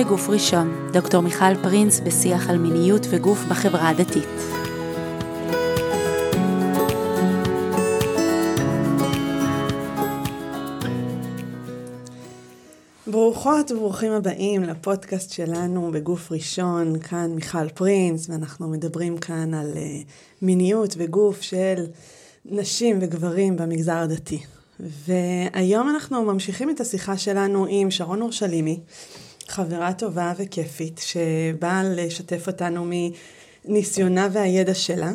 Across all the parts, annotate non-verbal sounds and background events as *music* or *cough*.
מגוף ראשון, דוקטור מיכל פרינס בשיח על מיניות וגוף בחברה הדתית. ברוכות וברוכים הבאים לפודקאסט שלנו בגוף ראשון, כאן מיכל פרינס, ואנחנו מדברים כאן על uh, מיניות וגוף של נשים וגברים במגזר הדתי. והיום אנחנו ממשיכים את השיחה שלנו עם שרון אורשלימי, חברה טובה וכיפית, שבאה לשתף אותנו מניסיונה והידע שלה.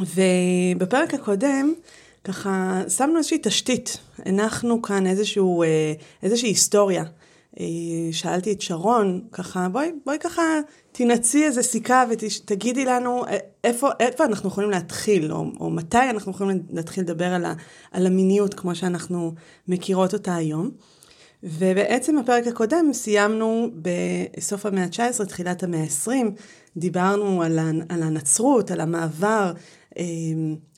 ובפרק הקודם, ככה שמנו איזושהי תשתית, הנחנו כאן איזשהו, אה, איזושהי היסטוריה. אה, שאלתי את שרון, ככה, בואי, בואי ככה תנעצי איזה סיכה ותגידי לנו אה, איפה, איפה אנחנו יכולים להתחיל, או, או מתי אנחנו יכולים להתחיל לדבר על, ה, על המיניות כמו שאנחנו מכירות אותה היום. ובעצם בפרק הקודם סיימנו בסוף המאה ה-19, תחילת המאה ה-20, דיברנו על, על הנצרות, על המעבר אה,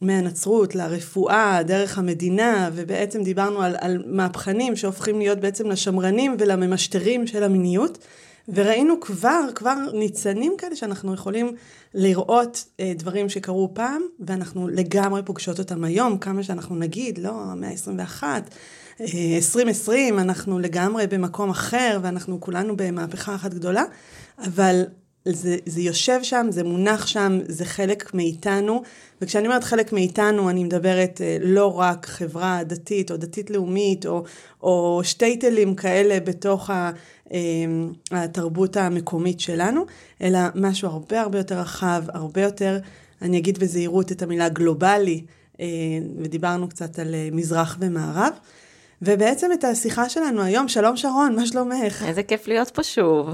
מהנצרות לרפואה, דרך המדינה, ובעצם דיברנו על, על מהפכנים שהופכים להיות בעצם לשמרנים ולממשטרים של המיניות. וראינו כבר, כבר ניצנים כאלה שאנחנו יכולים לראות אה, דברים שקרו פעם, ואנחנו לגמרי פוגשות אותם היום, כמה שאנחנו נגיד, לא, המאה ה-21, אה, 2020, אנחנו לגמרי במקום אחר, ואנחנו כולנו במהפכה אחת גדולה, אבל זה, זה יושב שם, זה מונח שם, זה חלק מאיתנו, וכשאני אומרת חלק מאיתנו, אני מדברת אה, לא רק חברה דתית או דתית-לאומית, או, או שטייטלים כאלה בתוך ה, התרבות המקומית שלנו, אלא משהו הרבה הרבה יותר רחב, הרבה יותר, אני אגיד בזהירות את המילה גלובלי, אה, ודיברנו קצת על מזרח ומערב. ובעצם את השיחה שלנו היום, שלום שרון, מה שלומך? איזה כיף להיות פה שוב.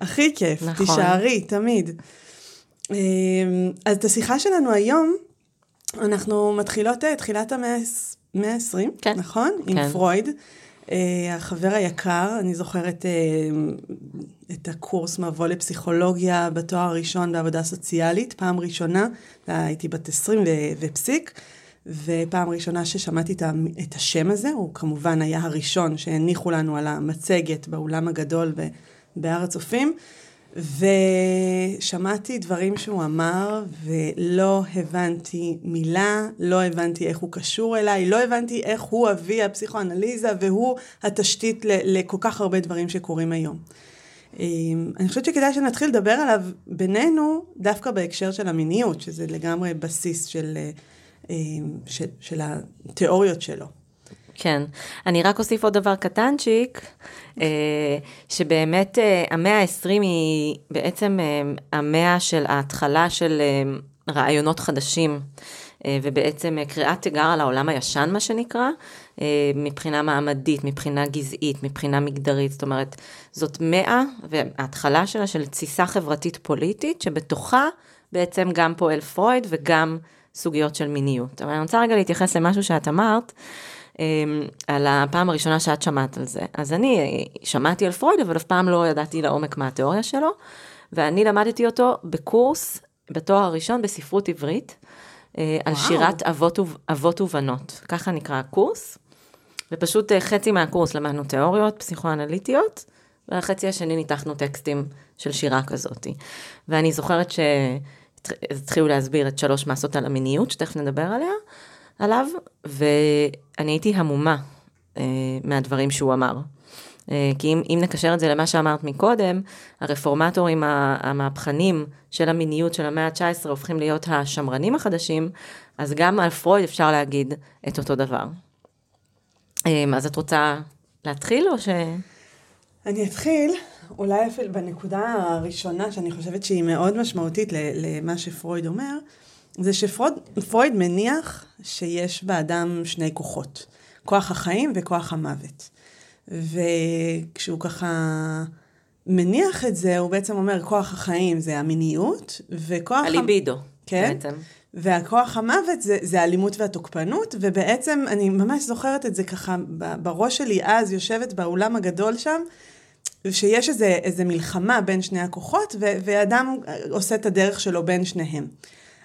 הכי כיף, נכון. תישארי, תמיד. אמ, אז את השיחה שלנו היום, אנחנו מתחילות את תחילת המאה ה-20, כן. נכון? כן. עם פרויד. אה, החבר היקר, אני זוכרת אה, את הקורס מבוא לפסיכולוגיה בתואר הראשון בעבודה סוציאלית, פעם ראשונה, הייתי בת 20 ופסיק, ופעם ראשונה ששמעתי את השם הזה, הוא כמובן היה הראשון שהניחו לנו על המצגת באולם הגדול בהר הצופים, ושמעתי דברים שהוא אמר, ולא הבנתי מילה, לא הבנתי איך הוא קשור אליי, לא הבנתי איך הוא אבי הפסיכואנליזה, והוא התשתית לכל כך הרבה דברים שקורים היום. אמ, אני חושבת שכדאי שנתחיל לדבר עליו בינינו, דווקא בהקשר של המיניות, שזה לגמרי בסיס של, אמ, של, של התיאוריות שלו. כן. אני רק אוסיף עוד דבר קטנצ'יק, אה, שבאמת אה, המאה ה-20 היא בעצם אה, המאה של ההתחלה של רעיונות חדשים, ובעצם קריאת תיגר על העולם הישן, מה שנקרא, מבחינה מעמדית, מבחינה גזעית, מבחינה מגדרית. זאת אומרת, זאת מאה, וההתחלה שלה של תסיסה חברתית פוליטית, שבתוכה בעצם גם פועל פרויד וגם סוגיות של מיניות. אבל אני רוצה רגע להתייחס למשהו שאת אמרת. אמ, על הפעם הראשונה שאת שמעת על זה. אז אני שמעתי על פרויד, אבל אף פעם לא ידעתי לעומק מה התיאוריה שלו, ואני למדתי אותו בקורס, בתואר הראשון בספרות עברית, אה, על וואו. שירת אבות, אבות ובנות. ככה נקרא הקורס, ופשוט אה, חצי מהקורס למדנו תיאוריות פסיכואנליטיות, והחצי השני ניתחנו טקסטים של שירה כזאת. ואני זוכרת שהתחילו להסביר את שלוש מסות על המיניות, שתכף נדבר עליה. עליו, ואני הייתי המומה אה, מהדברים שהוא אמר. אה, כי אם, אם נקשר את זה למה שאמרת מקודם, הרפורמטורים המהפכנים של המיניות של המאה ה-19 הופכים להיות השמרנים החדשים, אז גם על פרויד אפשר להגיד את אותו דבר. אה, אז את רוצה להתחיל או ש... אני אתחיל, אולי אפילו בנקודה הראשונה שאני חושבת שהיא מאוד משמעותית למה שפרויד אומר, זה שפרויד מניח שיש באדם שני כוחות, כוח החיים וכוח המוות. וכשהוא ככה מניח את זה, הוא בעצם אומר, כוח החיים זה המיניות, וכוח... הליבידו, כן? בעצם. והכוח המוות זה, זה האלימות והתוקפנות, ובעצם אני ממש זוכרת את זה ככה בראש שלי אז, יושבת באולם הגדול שם, שיש איזה, איזה מלחמה בין שני הכוחות, ו, ואדם עושה את הדרך שלו בין שניהם.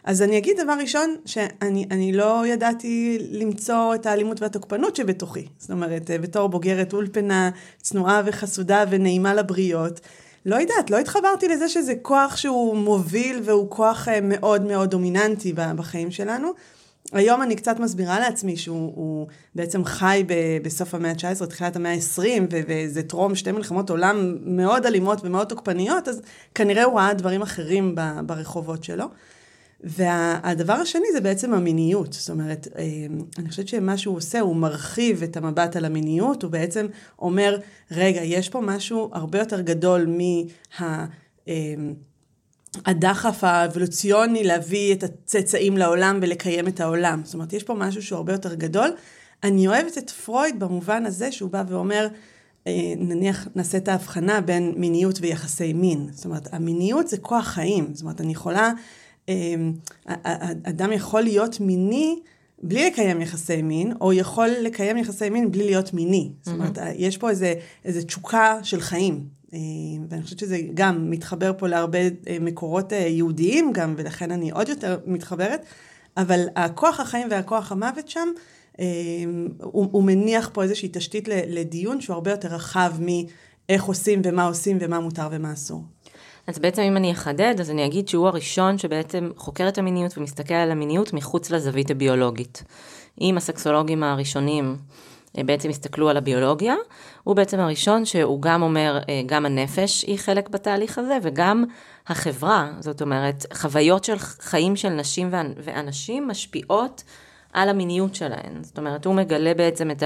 אז אני אגיד דבר ראשון, שאני לא ידעתי למצוא את האלימות והתוקפנות שבתוכי. זאת אומרת, בתור בוגרת אולפנה צנועה וחסודה ונעימה לבריות, לא יודעת, לא התחברתי לזה שזה כוח שהוא מוביל והוא כוח אה, מאוד מאוד דומיננטי בחיים שלנו. היום אני קצת מסבירה לעצמי שהוא בעצם חי ב, בסוף המאה ה-19, תחילת המאה ה-20, וזה טרום שתי מלחמות עולם מאוד אלימות ומאוד תוקפניות, אז כנראה הוא ראה דברים אחרים ברחובות שלו. והדבר השני זה בעצם המיניות. זאת אומרת, אה, אני חושבת שמה שהוא עושה, הוא מרחיב את המבט על המיניות, הוא בעצם אומר, רגע, יש פה משהו הרבה יותר גדול מה... אה, הדחף האבולוציוני להביא את הצאצאים לעולם ולקיים את העולם. זאת אומרת, יש פה משהו שהוא הרבה יותר גדול. אני אוהבת את פרויד במובן הזה שהוא בא ואומר, אה, נניח נעשה את ההבחנה בין מיניות ויחסי מין. זאת אומרת, המיניות זה כוח חיים. זאת אומרת, אני יכולה, אדם יכול להיות מיני בלי לקיים יחסי מין, או יכול לקיים יחסי מין בלי להיות מיני. זאת אומרת, יש פה איזה, איזה תשוקה של חיים. אה, ואני חושבת שזה גם מתחבר פה להרבה אה, מקורות אה, יהודיים גם, ולכן אני עוד יותר מתחברת, אבל הכוח החיים והכוח המוות שם, הוא, הוא מניח פה איזושהי תשתית לדיון שהוא הרבה יותר רחב מאיך עושים ומה עושים ומה מותר ומה אסור. אז בעצם אם אני אחדד, אז אני אגיד שהוא הראשון שבעצם חוקר את המיניות ומסתכל על המיניות מחוץ לזווית הביולוגית. אם הסקסולוגים הראשונים בעצם הסתכלו על הביולוגיה, הוא בעצם הראשון שהוא גם אומר, אה, גם הנפש היא חלק בתהליך הזה, וגם החברה, זאת אומרת, חוויות של חיים של נשים ואנשים משפיעות על המיניות שלהן. זאת אומרת, הוא מגלה בעצם את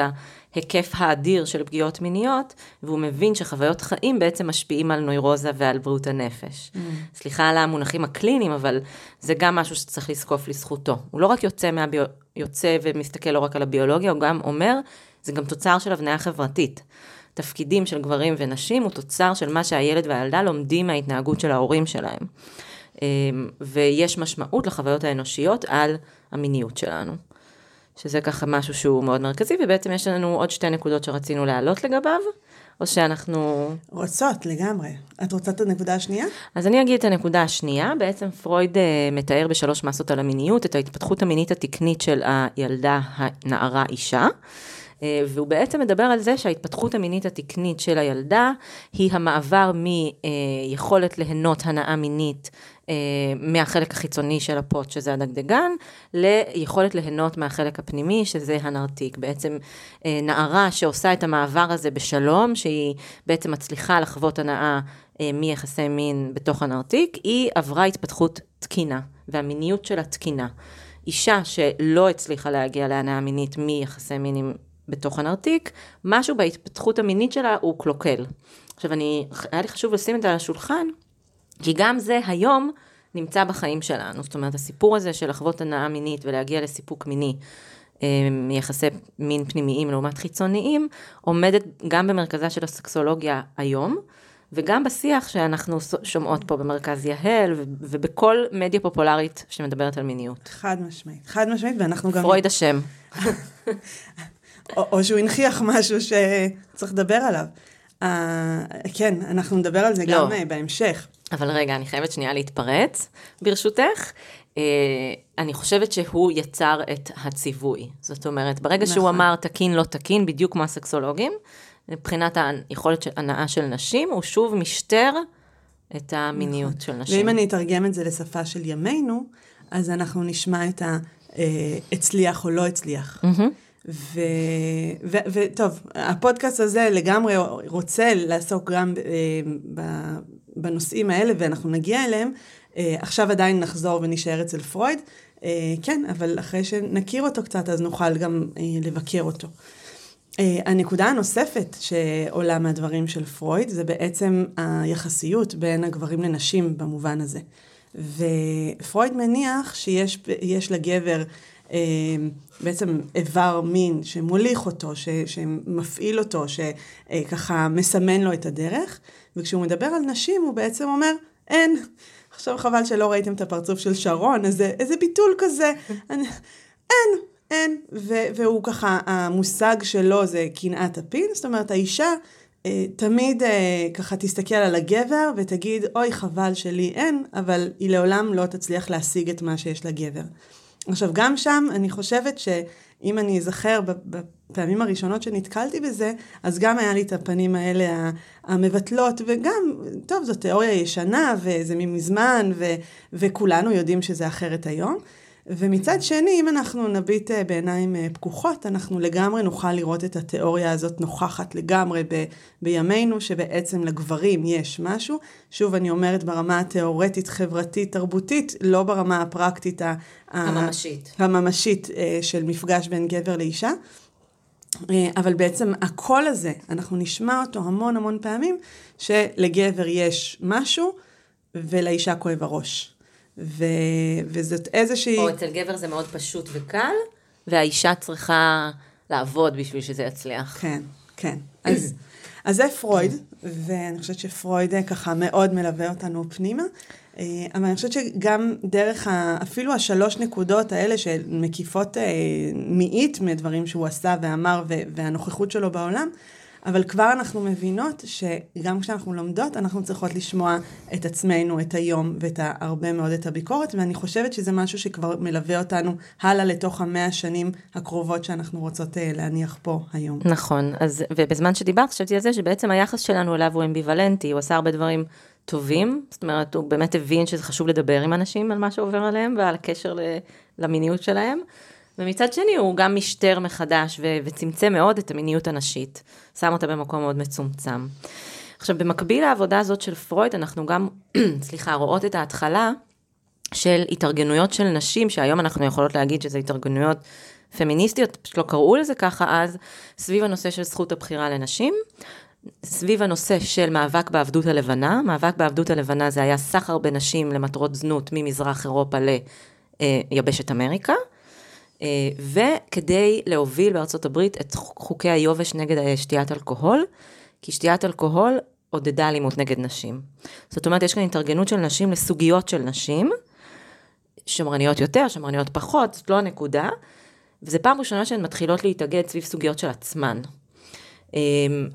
ההיקף האדיר של פגיעות מיניות, והוא מבין שחוויות חיים בעצם משפיעים על נוירוזה ועל בריאות הנפש. Mm. סליחה על המונחים הקליניים, אבל זה גם משהו שצריך לזקוף לזכותו. הוא לא רק יוצא, מהביו... יוצא ומסתכל לא רק על הביולוגיה, הוא גם אומר זה גם תוצר של הבניה חברתית. תפקידים של גברים ונשים הוא תוצר של מה שהילד והילדה לומדים מההתנהגות של ההורים שלהם. אמ, ויש משמעות לחוויות האנושיות על המיניות שלנו. שזה ככה משהו שהוא מאוד מרכזי, ובעצם יש לנו עוד שתי נקודות שרצינו להעלות לגביו, או שאנחנו... רוצות, לגמרי. את רוצה את הנקודה השנייה? אז אני אגיד את הנקודה השנייה. בעצם פרויד uh, מתאר בשלוש מסות על המיניות את ההתפתחות המינית התקנית של הילדה, הנערה, אישה. אה, והוא בעצם מדבר על זה שההתפתחות המינית התקנית של הילדה היא המעבר מיכולת ליהנות הנאה מינית אה, מהחלק החיצוני של הפוט, שזה הדגדגן, ליכולת ליהנות מהחלק הפנימי, שזה הנרתיק. בעצם אה, נערה שעושה את המעבר הזה בשלום, שהיא בעצם מצליחה לחוות הנאה מיחסי מין בתוך הנרתיק, היא עברה התפתחות תקינה, והמיניות שלה תקינה. אישה שלא הצליחה להגיע להנאה מינית מיחסי מין עם בתוך הנרתיק, משהו בהתפתחות המינית שלה הוא קלוקל. עכשיו, אני, היה לי חשוב לשים את זה על השולחן, כי גם זה היום נמצא בחיים שלנו. זאת אומרת, הסיפור הזה של לחוות הנאה מינית ולהגיע לסיפוק מיני, אה, מיחסי מין פנימיים לעומת חיצוניים, עומדת גם במרכזה של הסקסולוגיה היום, וגם בשיח שאנחנו שומעות פה במרכז יהל, ובכל מדיה פופולרית שמדברת על מיניות. חד משמעית, חד משמעית, ואנחנו גם... פרויד השם. *laughs* או, או שהוא הנכיח משהו שצריך לדבר עליו. Uh, כן, אנחנו נדבר על זה לא. גם uh, בהמשך. אבל רגע, אני חייבת שנייה להתפרץ, ברשותך. Uh, אני חושבת שהוא יצר את הציווי. זאת אומרת, ברגע נכון. שהוא אמר תקין, לא תקין, בדיוק כמו הסקסולוגים, מבחינת היכולת של הנאה של נשים, הוא שוב משטר את המיניות נכון. של נשים. ואם אני אתרגם את זה לשפה של ימינו, אז אנחנו נשמע את ההצליח או לא הצליח. Mm-hmm. וטוב, הפודקאסט הזה לגמרי רוצה לעסוק גם אה, בנושאים האלה, ואנחנו נגיע אליהם. אה, עכשיו עדיין נחזור ונשאר אצל פרויד. אה, כן, אבל אחרי שנכיר אותו קצת, אז נוכל גם לבקר אותו. הנקודה הנוספת שעולה מהדברים של פרויד, זה בעצם היחסיות בין הגברים לנשים במובן הזה. ופרויד מניח שיש לגבר בעצם איבר מין שמוליך אותו, ש, שמפעיל אותו, שככה מסמן לו את הדרך, וכשהוא מדבר על נשים הוא בעצם אומר, אין. עכשיו חבל שלא ראיתם את הפרצוף של שרון, איזה, איזה ביטול כזה. *laughs* אני, אין, אין. ו, והוא ככה, המושג שלו זה קנאת הפין, זאת אומרת, האישה אה, תמיד אה, ככה תסתכל על הגבר ותגיד, אוי, חבל שלי אין, אבל היא לעולם לא תצליח להשיג את מה שיש לגבר. עכשיו, גם שם אני חושבת שאם אני אזכר בפעמים הראשונות שנתקלתי בזה, אז גם היה לי את הפנים האלה המבטלות, וגם, טוב, זו תיאוריה ישנה, וזה מזמן, ו, וכולנו יודעים שזה אחרת היום. ומצד שני, אם אנחנו נביט אה, בעיניים אה, פקוחות, אנחנו לגמרי נוכל לראות את התיאוריה הזאת נוכחת לגמרי ב, בימינו, שבעצם לגברים יש משהו. שוב, אני אומרת ברמה התיאורטית, חברתית, תרבותית, לא ברמה הפרקטית הממשית, הממשית אה, של מפגש בין גבר לאישה. אבל בעצם הקול הזה, אנחנו נשמע אותו המון המון פעמים, שלגבר יש משהו ולאישה כואב הראש. ו... וזאת איזושהי... או אצל גבר זה מאוד פשוט וקל, והאישה צריכה לעבוד בשביל שזה יצליח. כן, כן. אז, *clears throat* אז זה פרויד, ואני חושבת שפרויד ככה מאוד מלווה אותנו פנימה. אה, אבל אני חושבת שגם דרך ה, אפילו השלוש נקודות האלה שמקיפות אה, מאית מדברים שהוא עשה ואמר והנוכחות שלו בעולם, אבל כבר אנחנו מבינות שגם כשאנחנו לומדות, אנחנו צריכות לשמוע את עצמנו, את היום, ואת הרבה מאוד את הביקורת, ואני חושבת שזה משהו שכבר מלווה אותנו הלאה לתוך המאה השנים הקרובות שאנחנו רוצות uh, להניח פה היום. נכון, אז, ובזמן שדיברת, חשבתי על זה שבעצם היחס שלנו אליו הוא אמביוולנטי, הוא עשה הרבה דברים טובים, זאת אומרת, הוא באמת הבין שזה חשוב לדבר עם אנשים על מה שעובר עליהם ועל הקשר למיניות שלהם. ומצד שני הוא גם משטר מחדש ו- וצמצם מאוד את המיניות הנשית, שם אותה במקום מאוד מצומצם. עכשיו, במקביל לעבודה הזאת של פרויד, אנחנו גם, *clears throat* סליחה, רואות את ההתחלה של התארגנויות של נשים, שהיום אנחנו יכולות להגיד שזה התארגנויות פמיניסטיות, פשוט לא קראו לזה ככה אז, סביב הנושא של זכות הבחירה לנשים. סביב הנושא של מאבק בעבדות הלבנה, מאבק בעבדות הלבנה זה היה סחר בנשים למטרות זנות ממזרח אירופה ליבשת אמריקה. אה, וכדי להוביל בארצות הברית את חוקי היובש נגד שתיית אלכוהול, כי שתיית אלכוהול עודדה אלימות נגד נשים. זאת אומרת, יש כאן התארגנות של נשים לסוגיות של נשים, שמרניות יותר, שמרניות פחות, זאת לא הנקודה, וזו פעם ראשונה שהן מתחילות להתאגד סביב סוגיות של עצמן. אה,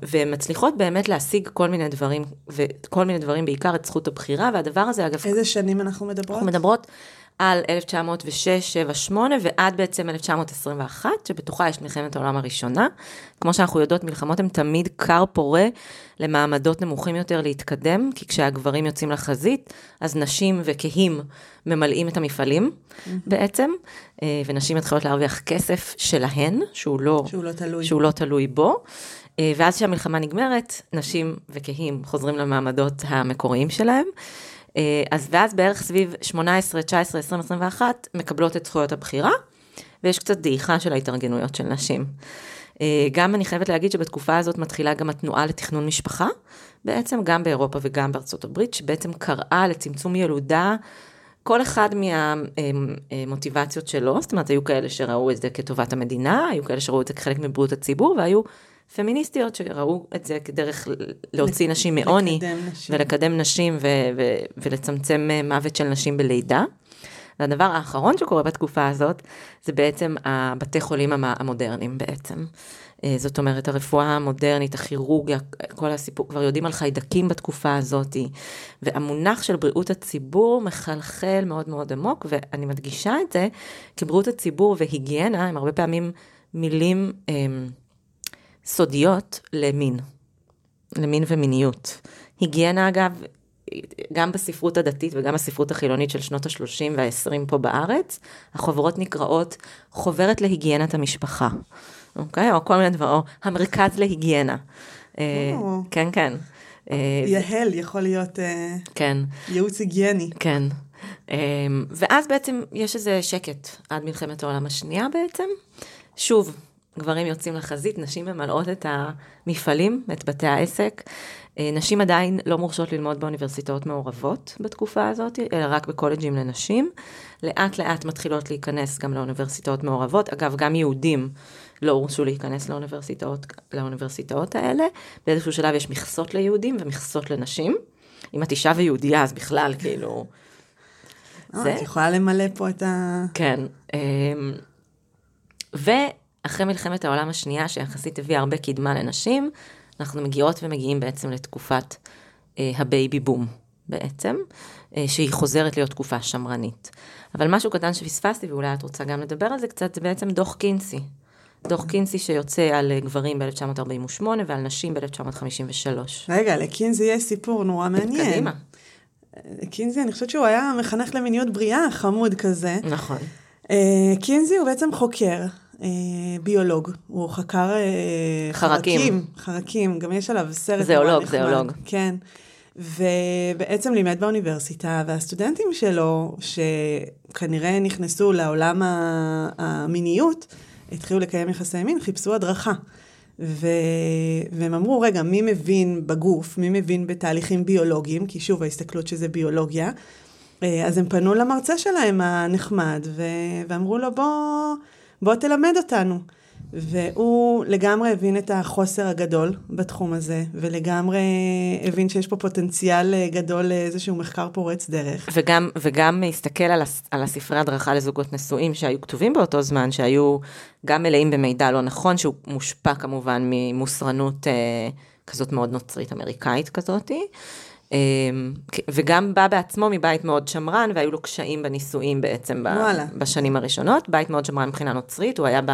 והן מצליחות באמת להשיג כל מיני דברים, וכל מיני דברים, בעיקר את זכות הבחירה, והדבר הזה אגב... איזה שנים אנחנו מדברות? אנחנו מדברות על 1906, 7, 8 ועד בעצם 1921, שבתוכה יש מלחמת העולם הראשונה. כמו שאנחנו יודעות, מלחמות הן תמיד כר פורה למעמדות נמוכים יותר להתקדם, כי כשהגברים יוצאים לחזית, אז נשים וכהים ממלאים את המפעלים mm-hmm. בעצם, אה, ונשים מתחילות להרוויח כסף שלהן, שהוא לא, שהוא לא תלוי, שהוא לא תלוי בו. אה, ואז כשהמלחמה נגמרת, נשים וכהים חוזרים למעמדות המקוריים שלהם. אה, אז ואז בערך סביב 18, 19, 20, 21, מקבלות את זכויות הבחירה, ויש קצת דעיכה של ההתארגנויות של נשים. אה, גם אני חייבת להגיד שבתקופה הזאת מתחילה גם התנועה לתכנון משפחה, בעצם גם באירופה וגם בארצות הברית, שבעצם קראה לצמצום ילודה, כל אחד מהמוטיבציות שלו, זאת אומרת, היו כאלה שראו את זה כטובת המדינה, היו כאלה שראו את זה כחלק מבריאות הציבור, והיו פמיניסטיות שראו את זה כדרך להוציא נשים מעוני, ולקדם נשים ו- ו- ולצמצם אה, מוות של נשים בלידה. והדבר האחרון שקורה בתקופה הזאת, זה בעצם הבתי חולים המודרניים בעצם. אה, זאת אומרת, הרפואה המודרנית, הכירורגיה, כל הסיפור, כבר יודעים על חיידקים בתקופה הזאת, והמונח של בריאות הציבור מחלחל מאוד מאוד עמוק, ואני מדגישה את זה, כי בריאות הציבור והיגיינה הם הרבה פעמים מילים... הם, סודיות למין, למין ומיניות. היגיינה אגב, גם בספרות הדתית וגם בספרות החילונית של שנות ה-30 וה-20 פה בארץ, החוברות נקראות חוברת להיגיינת המשפחה, אוקיי? או כל מיני דברים, או המרכז להיגיינה. אה, כן, כן. אה, יהל יכול להיות אה, כן. ייעוץ היגייני. כן. ואז בעצם יש איזה שקט עד מלחמת העולם השנייה בעצם. שוב, גברים יוצאים לחזית, נשים ממלאות את המפעלים, את בתי העסק. אה, נשים עדיין לא מורשות ללמוד באוניברסיטאות מעורבות בתקופה הזאת, אלא רק בקולג'ים לנשים. לאט לאט מתחילות להיכנס גם לאוניברסיטאות מעורבות. אגב, גם יהודים לא הורשו להיכנס לאוניברסיטאות, לאוניברסיטאות האלה. באיזשהו שלב יש מכסות ליהודים ומכסות לנשים. אם את אישה ויהודייה, אז בכלל, כאילו... אה, זה... את יכולה למלא פה את ה... כן. אמ, ו... אחרי מלחמת העולם השנייה, שיחסית הביאה הרבה קדמה לנשים, אנחנו מגיעות ומגיעים בעצם לתקופת אה, ה baby boom בעצם, אה, שהיא חוזרת להיות תקופה שמרנית. אבל משהו קטן שפספסתי, ואולי את רוצה גם לדבר על זה קצת, זה בעצם דוח קינסי. דוח קינסי שיוצא על אה, גברים ב-1948 ועל נשים ב-1953. רגע, לקינזי יש סיפור נורא מעניין. קדימה. קינזי, אני חושבת שהוא היה מחנך למיניות בריאה, חמוד כזה. נכון. אה, קינזי הוא בעצם חוקר, ביולוג. הוא חקר אה, חרקים. חרקים. חרקים, גם יש עליו סרט זואולוג. זואולוג. כן. ובעצם לימד באוניברסיטה, והסטודנטים שלו, שכנראה נכנסו לעולם המיניות, התחילו לקיים יחסי מין, חיפשו הדרכה. ו... והם אמרו, רגע, מי מבין בגוף, מי מבין בתהליכים ביולוגיים, כי שוב, ההסתכלות שזה ביולוגיה, אה, אז הם פנו למרצה שלהם הנחמד, ו... ואמרו לו, בוא, בוא תלמד אותנו. והוא לגמרי הבין את החוסר הגדול בתחום הזה, ולגמרי הבין שיש פה פוטנציאל אה, גדול לאיזשהו מחקר פורץ דרך. וגם, וגם הסתכל על, הס, על הספרי הדרכה לזוגות נשואים שהיו כתובים באותו זמן, שהיו גם מלאים במידע לא נכון, שהוא מושפע כמובן ממוסרנות אה, כזאת מאוד נוצרית אמריקאית כזאתי. אה, וגם בא בעצמו מבית מאוד שמרן, והיו לו קשיים בנישואים בעצם וואלה. בשנים הראשונות. בית מאוד שמרן מבחינה נוצרית, הוא היה ב...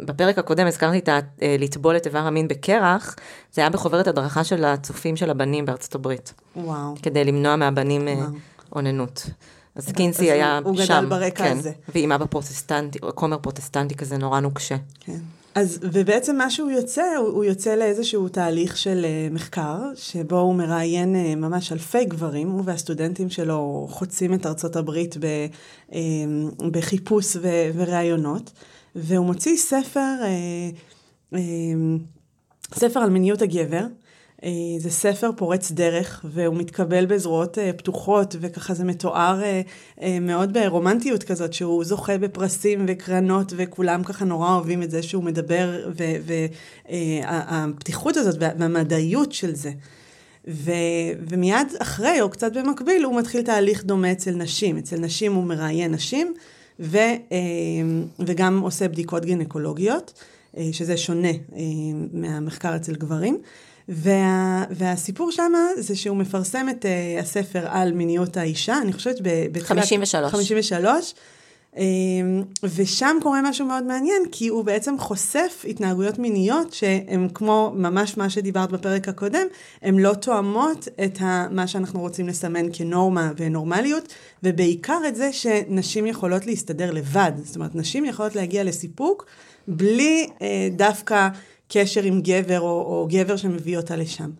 בפרק הקודם הזכרתי את ה- אה, לטבול את איבר המין בקרח, זה היה בחוברת הדרכה של הצופים של הבנים בארצות הברית. וואו. כדי למנוע מהבנים אה, וואו. אוננות. אז קינסי הוא- היה הוא גדל שם, ברקע כן, הזה. ואימה בפרוטסטנטי, כומר פרוטסטנטי כזה נורא נוקשה. כן. אז, ובעצם מה שהוא יוצא, הוא, הוא יוצא לאיזשהו תהליך של אה, מחקר, שבו הוא מראיין אה, ממש אלפי גברים, הוא והסטודנטים שלו חוצים את ארצות הברית ב, אה, בחיפוש ו, וראיונות, והוא מוציא ספר, אה, אה, ספר על מיניות הגבר. אה, זה ספר פורץ דרך, והוא מתקבל בזרועות אה, פתוחות, וככה זה מתואר אה, מאוד ברומנטיות כזאת, שהוא זוכה בפרסים וקרנות, וכולם ככה נורא אוהבים את זה שהוא מדבר, והפתיחות הזאת וה- והמדעיות של זה. ו, ומיד אחרי, או קצת במקביל, הוא מתחיל תהליך דומה אצל נשים. אצל נשים הוא מראיין נשים, ו, וגם עושה בדיקות גינקולוגיות, שזה שונה מהמחקר אצל גברים. וה, והסיפור שמה זה שהוא מפרסם את uh, הספר על מיניות האישה, אני חושבת ב- בתחילת... 53. 53. Um, ושם קורה משהו מאוד מעניין, כי הוא בעצם חושף התנהגויות מיניות שהן כמו ממש מה שדיברת בפרק הקודם, הן לא תואמות את ה, מה שאנחנו רוצים לסמן כנורמה ונורמליות, ובעיקר את זה שנשים יכולות להסתדר לבד. זאת אומרת, נשים יכולות להגיע לסיפוק בלי uh, דווקא קשר עם גבר או, או גבר שמביא אותה לשם.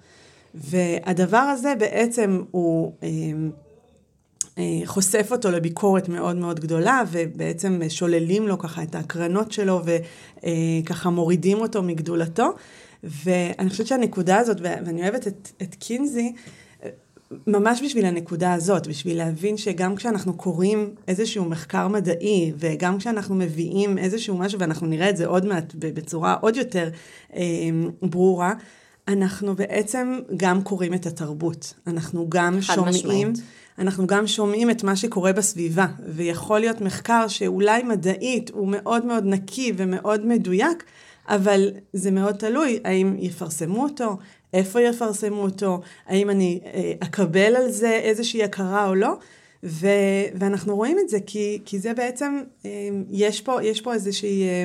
והדבר הזה בעצם הוא... אה, אה, חושף אותו לביקורת מאוד מאוד גדולה, ובעצם שוללים לו ככה את ההקרנות שלו, וככה מורידים אותו מגדולתו. ואני חושבת שהנקודה הזאת, ואני אוהבת את, את קינזי, ממש בשביל הנקודה הזאת, בשביל להבין שגם כשאנחנו קוראים איזשהו מחקר מדעי, וגם כשאנחנו מביאים איזשהו משהו, ואנחנו נראה את זה עוד מעט בצורה עוד יותר אה, ברורה, אנחנו בעצם גם קוראים את התרבות. אנחנו גם שומעים... משמעית. אנחנו גם שומעים את מה שקורה בסביבה, ויכול להיות מחקר שאולי מדעית הוא מאוד מאוד נקי ומאוד מדויק, אבל זה מאוד תלוי האם יפרסמו אותו, איפה יפרסמו אותו, האם אני אה, אקבל על זה איזושהי הכרה או לא, ו, ואנחנו רואים את זה כי, כי זה בעצם, אה, יש פה, יש פה איזושהי אה,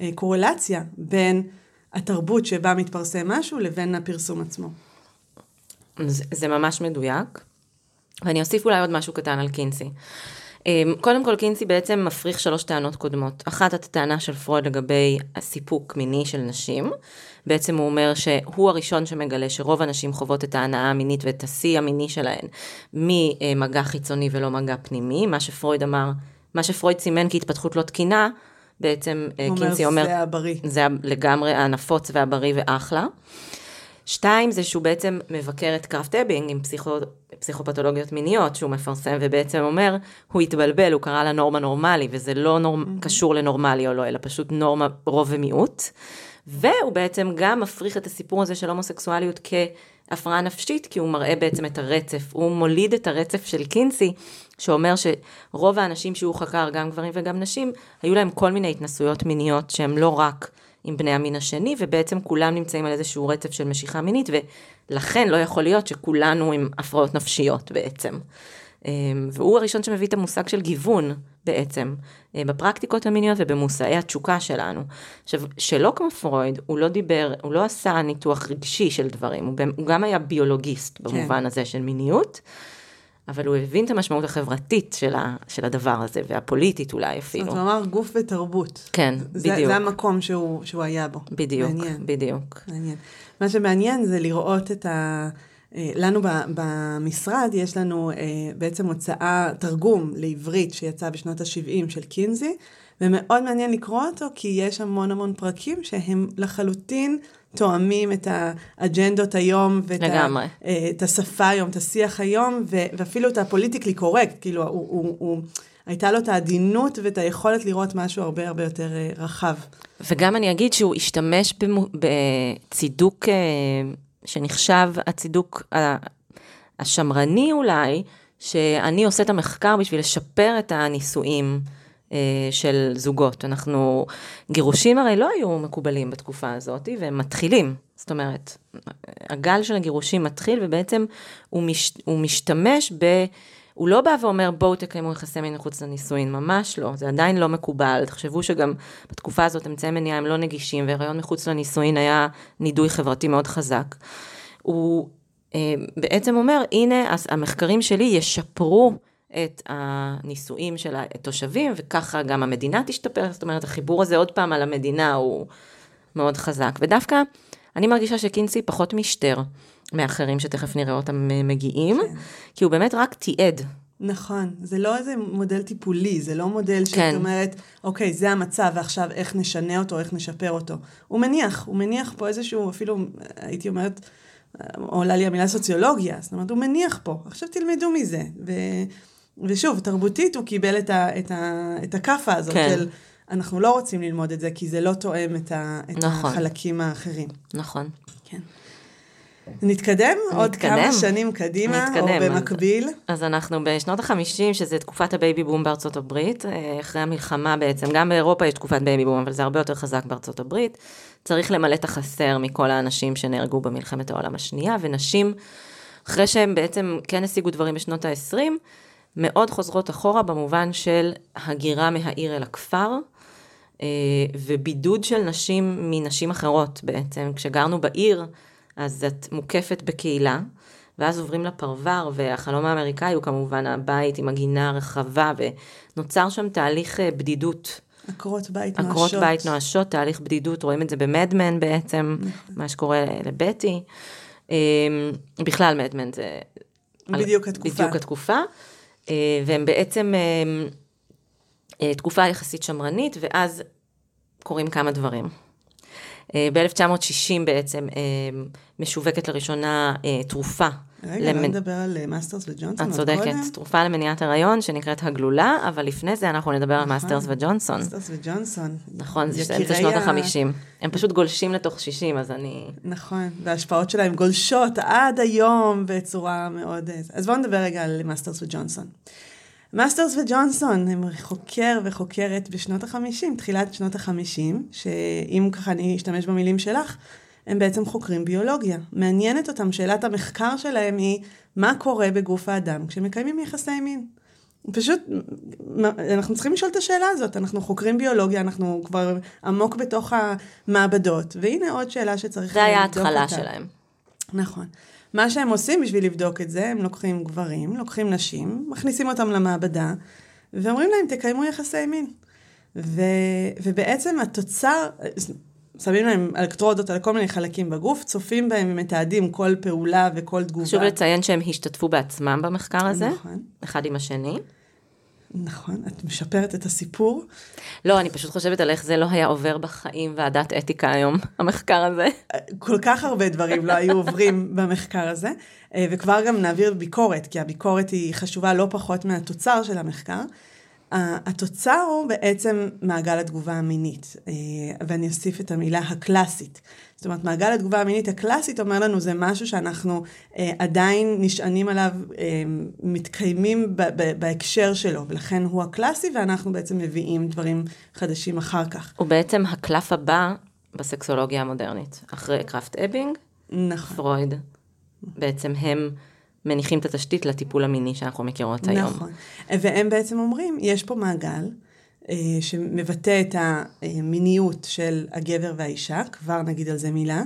אה, קורלציה בין התרבות שבה מתפרסם משהו לבין הפרסום עצמו. זה, זה ממש מדויק. ואני אוסיף אולי עוד משהו קטן על קינסי. אמ, קודם כל, קינסי בעצם מפריך שלוש טענות קודמות. אחת, הטענה של פרויד לגבי הסיפוק מיני של נשים. בעצם הוא אומר שהוא הראשון שמגלה שרוב הנשים חוות את ההנאה המינית ואת השיא המיני שלהן ממגע חיצוני ולא מגע פנימי. מה שפרויד אמר, מה שפרויד סימן כהתפתחות לא תקינה, בעצם קינסי אומר, זה הבריא. זה לגמרי הנפוץ והבריא ואחלה. שתיים, זה שהוא בעצם מבקר את קראפט אבינג עם פסיכו, פסיכופתולוגיות מיניות שהוא מפרסם, ובעצם אומר, הוא התבלבל, הוא קרא לה נורמה נורמלי, וזה לא נורמ... mm-hmm. קשור לנורמלי או לא, אלא פשוט נורמה רוב ומיעוט. והוא בעצם גם מפריך את הסיפור הזה של הומוסקסואליות כהפרעה נפשית, כי הוא מראה בעצם את הרצף, הוא מוליד את הרצף של קינסי, שאומר שרוב האנשים שהוא חקר, גם גברים וגם נשים, היו להם כל מיני התנסויות מיניות שהן לא רק עם בני המין השני, ובעצם כולם נמצאים על איזשהו רצף של משיכה מינית, ולכן לא יכול להיות שכולנו עם הפרעות נפשיות בעצם. אמ, והוא הראשון שמביא את המושג של גיוון בעצם, אה, בפרקטיקות המיניות ובמושאי התשוקה שלנו. עכשיו, שלא כמו פרויד, הוא לא דיבר, הוא לא עשה ניתוח רגשי של דברים, הוא, הוא גם היה ביולוגיסט במובן כן. הזה של מיניות. אבל הוא הבין את המשמעות החברתית של, ה, של הדבר הזה, והפוליטית אולי אפילו. זאת אומרת, הוא אמר גוף ותרבות. כן, זה, בדיוק. זה המקום שהוא, שהוא היה בו. בדיוק, מעניין. בדיוק. מעניין. מה שמעניין זה לראות את ה... אה, לנו במשרד יש לנו אה, בעצם הוצאה, תרגום לעברית שיצא בשנות ה-70 של קינזי, ומאוד מעניין לקרוא אותו, כי יש המון המון פרקים שהם לחלוטין תואמים את האג'נדות היום, ואת ה, אה, את השפה היום, את השיח היום, ואפילו את הפוליטיקלי קורקט, כאילו, הוא, הוא, הוא, הייתה לו את העדינות ואת היכולת לראות משהו הרבה הרבה יותר רחב. וגם אני אגיד שהוא השתמש בצידוק שנחשב הצידוק השמרני אולי, שאני עושה את המחקר בשביל לשפר את הנישואים אה, של זוגות. אנחנו, גירושים הרי לא היו מקובלים בתקופה הזאת, והם מתחילים. זאת אומרת, הגל של הגירושים מתחיל, ובעצם הוא, מש, הוא משתמש ב... הוא לא בא ואומר, בואו תקיימו יחסי מין מחוץ לנישואין, ממש לא, זה עדיין לא מקובל. תחשבו שגם בתקופה הזאת אמצעי מניעה הם לא נגישים, והיריון מחוץ לנישואין היה נידוי חברתי מאוד חזק. הוא אה, בעצם אומר, הנה, המחקרים שלי ישפרו את הנישואים של התושבים, וככה גם המדינה תשתפר, זאת אומרת, החיבור הזה עוד פעם על המדינה הוא מאוד חזק. ודווקא, אני מרגישה שקינסי פחות משטר. מאחרים שתכף נראה אותם אה, מגיעים, כן. כי הוא באמת רק תיעד. נכון, זה לא איזה מודל טיפולי, זה לא מודל שאת כן. אומרת, אוקיי, זה המצב ועכשיו איך נשנה אותו, איך נשפר אותו. הוא מניח, הוא מניח פה איזשהו, אפילו, הייתי אומרת, עולה לי המילה סוציולוגיה, זאת אומרת, הוא מניח פה, עכשיו תלמדו מזה. ו, ושוב, תרבותית הוא קיבל את, ה, את, ה, את הכאפה הזאת כן. של, אנחנו לא רוצים ללמוד את זה, כי זה לא תואם את, ה, את נכון. החלקים האחרים. נכון. כן. נתקדם? עוד כמה שנים קדימה, נתקדם. או במקביל? אז, אז אנחנו בשנות ה-50, שזה תקופת ה baby boom בארצות הברית, אה, אחרי המלחמה בעצם, גם באירופה יש תקופת baby boom, אבל זה הרבה יותר חזק בארצות הברית. צריך למלא את החסר מכל האנשים שנהרגו במלחמת העולם השנייה, ונשים, אחרי שהם בעצם כן השיגו דברים בשנות ה-20, מאוד חוזרות אחורה במובן של הגירה מהעיר אל הכפר. אה, ובידוד של נשים מנשים אחרות בעצם. כשגרנו בעיר, אז את מוקפת בקהילה, ואז עוברים לפרבר, והחלום האמריקאי הוא כמובן הבית עם הגינה הרחבה, ונוצר שם תהליך אה, בדידות. עקרות בית נואשות. עקרות בית נואשות, תהליך בדידות, רואים את זה במדמן בעצם, נכון. מה שקורה לבטי. אמ, בכלל Mad Men זה... בדיוק התקופה. בדיוק התקופה. אה, והם בעצם אמ, אה, תקופה יחסית שמרנית, ואז קורים כמה דברים. אה, ב-1960 בעצם אה, משווקת לראשונה אה, תרופה. רגע, למנ... לא נדבר על מאסטרס וג'ונסון? את צודקת, תרופה למניעת הריון שנקראת הגלולה, אבל לפני זה אנחנו נדבר על מאסטרס נכון, וג'ונסון. מאסטרס וג'ונסון. נכון, זה אמצע שנות ה-50. הם פשוט גולשים לתוך 60, אז אני... נכון, וההשפעות שלהם גולשות עד היום בצורה מאוד... אז בואו נדבר רגע על מאסטרס וג'ונסון. מאסטרס וג'ונסון הם חוקר וחוקרת בשנות החמישים, תחילת שנות החמישים, שאם ככה אני אשתמש במילים שלך, הם בעצם חוקרים ביולוגיה. מעניינת אותם, שאלת המחקר שלהם היא, מה קורה בגוף האדם כשמקיימים יחסי מין? פשוט, אנחנו צריכים לשאול את השאלה הזאת, אנחנו חוקרים ביולוגיה, אנחנו כבר עמוק בתוך המעבדות, והנה עוד שאלה שצריך לבדוק אותה. זה היה ההתחלה שלהם. נכון. מה שהם עושים בשביל לבדוק את זה, הם לוקחים גברים, לוקחים נשים, מכניסים אותם למעבדה, ואומרים להם, תקיימו יחסי מין. ו, ובעצם התוצר, שמים להם אלקטרודות על כל מיני חלקים בגוף, צופים בהם, מתעדים כל פעולה וכל תגובה. חשוב לציין שהם השתתפו בעצמם במחקר הזה, נכון. אחד עם השני. נכון, את משפרת את הסיפור. לא, אני פשוט חושבת על איך זה לא היה עובר בחיים ועדת אתיקה היום, *laughs* המחקר הזה. כל כך הרבה דברים לא היו עוברים *laughs* במחקר הזה, אה, וכבר גם נעביר ביקורת, כי הביקורת היא חשובה לא פחות מהתוצר של המחקר. התוצר הוא בעצם מעגל התגובה המינית, אה, ואני אוסיף את המילה הקלאסית. זאת אומרת, מעגל התגובה המינית הקלאסית אומר לנו זה משהו שאנחנו אה, עדיין נשענים עליו, אה, מתקיימים בהקשר שלו, ולכן הוא הקלאסי, ואנחנו בעצם מביאים דברים חדשים אחר כך. הוא בעצם הקלף הבא בסקסולוגיה המודרנית. אחרי קראפט אבינג, נכון. פרויד, בעצם הם מניחים את התשתית לטיפול המיני שאנחנו מכירות היום. נכון. והם בעצם אומרים, יש פה מעגל אה, שמבטא את המיניות של הגבר והאישה, כבר נגיד על זה מילה,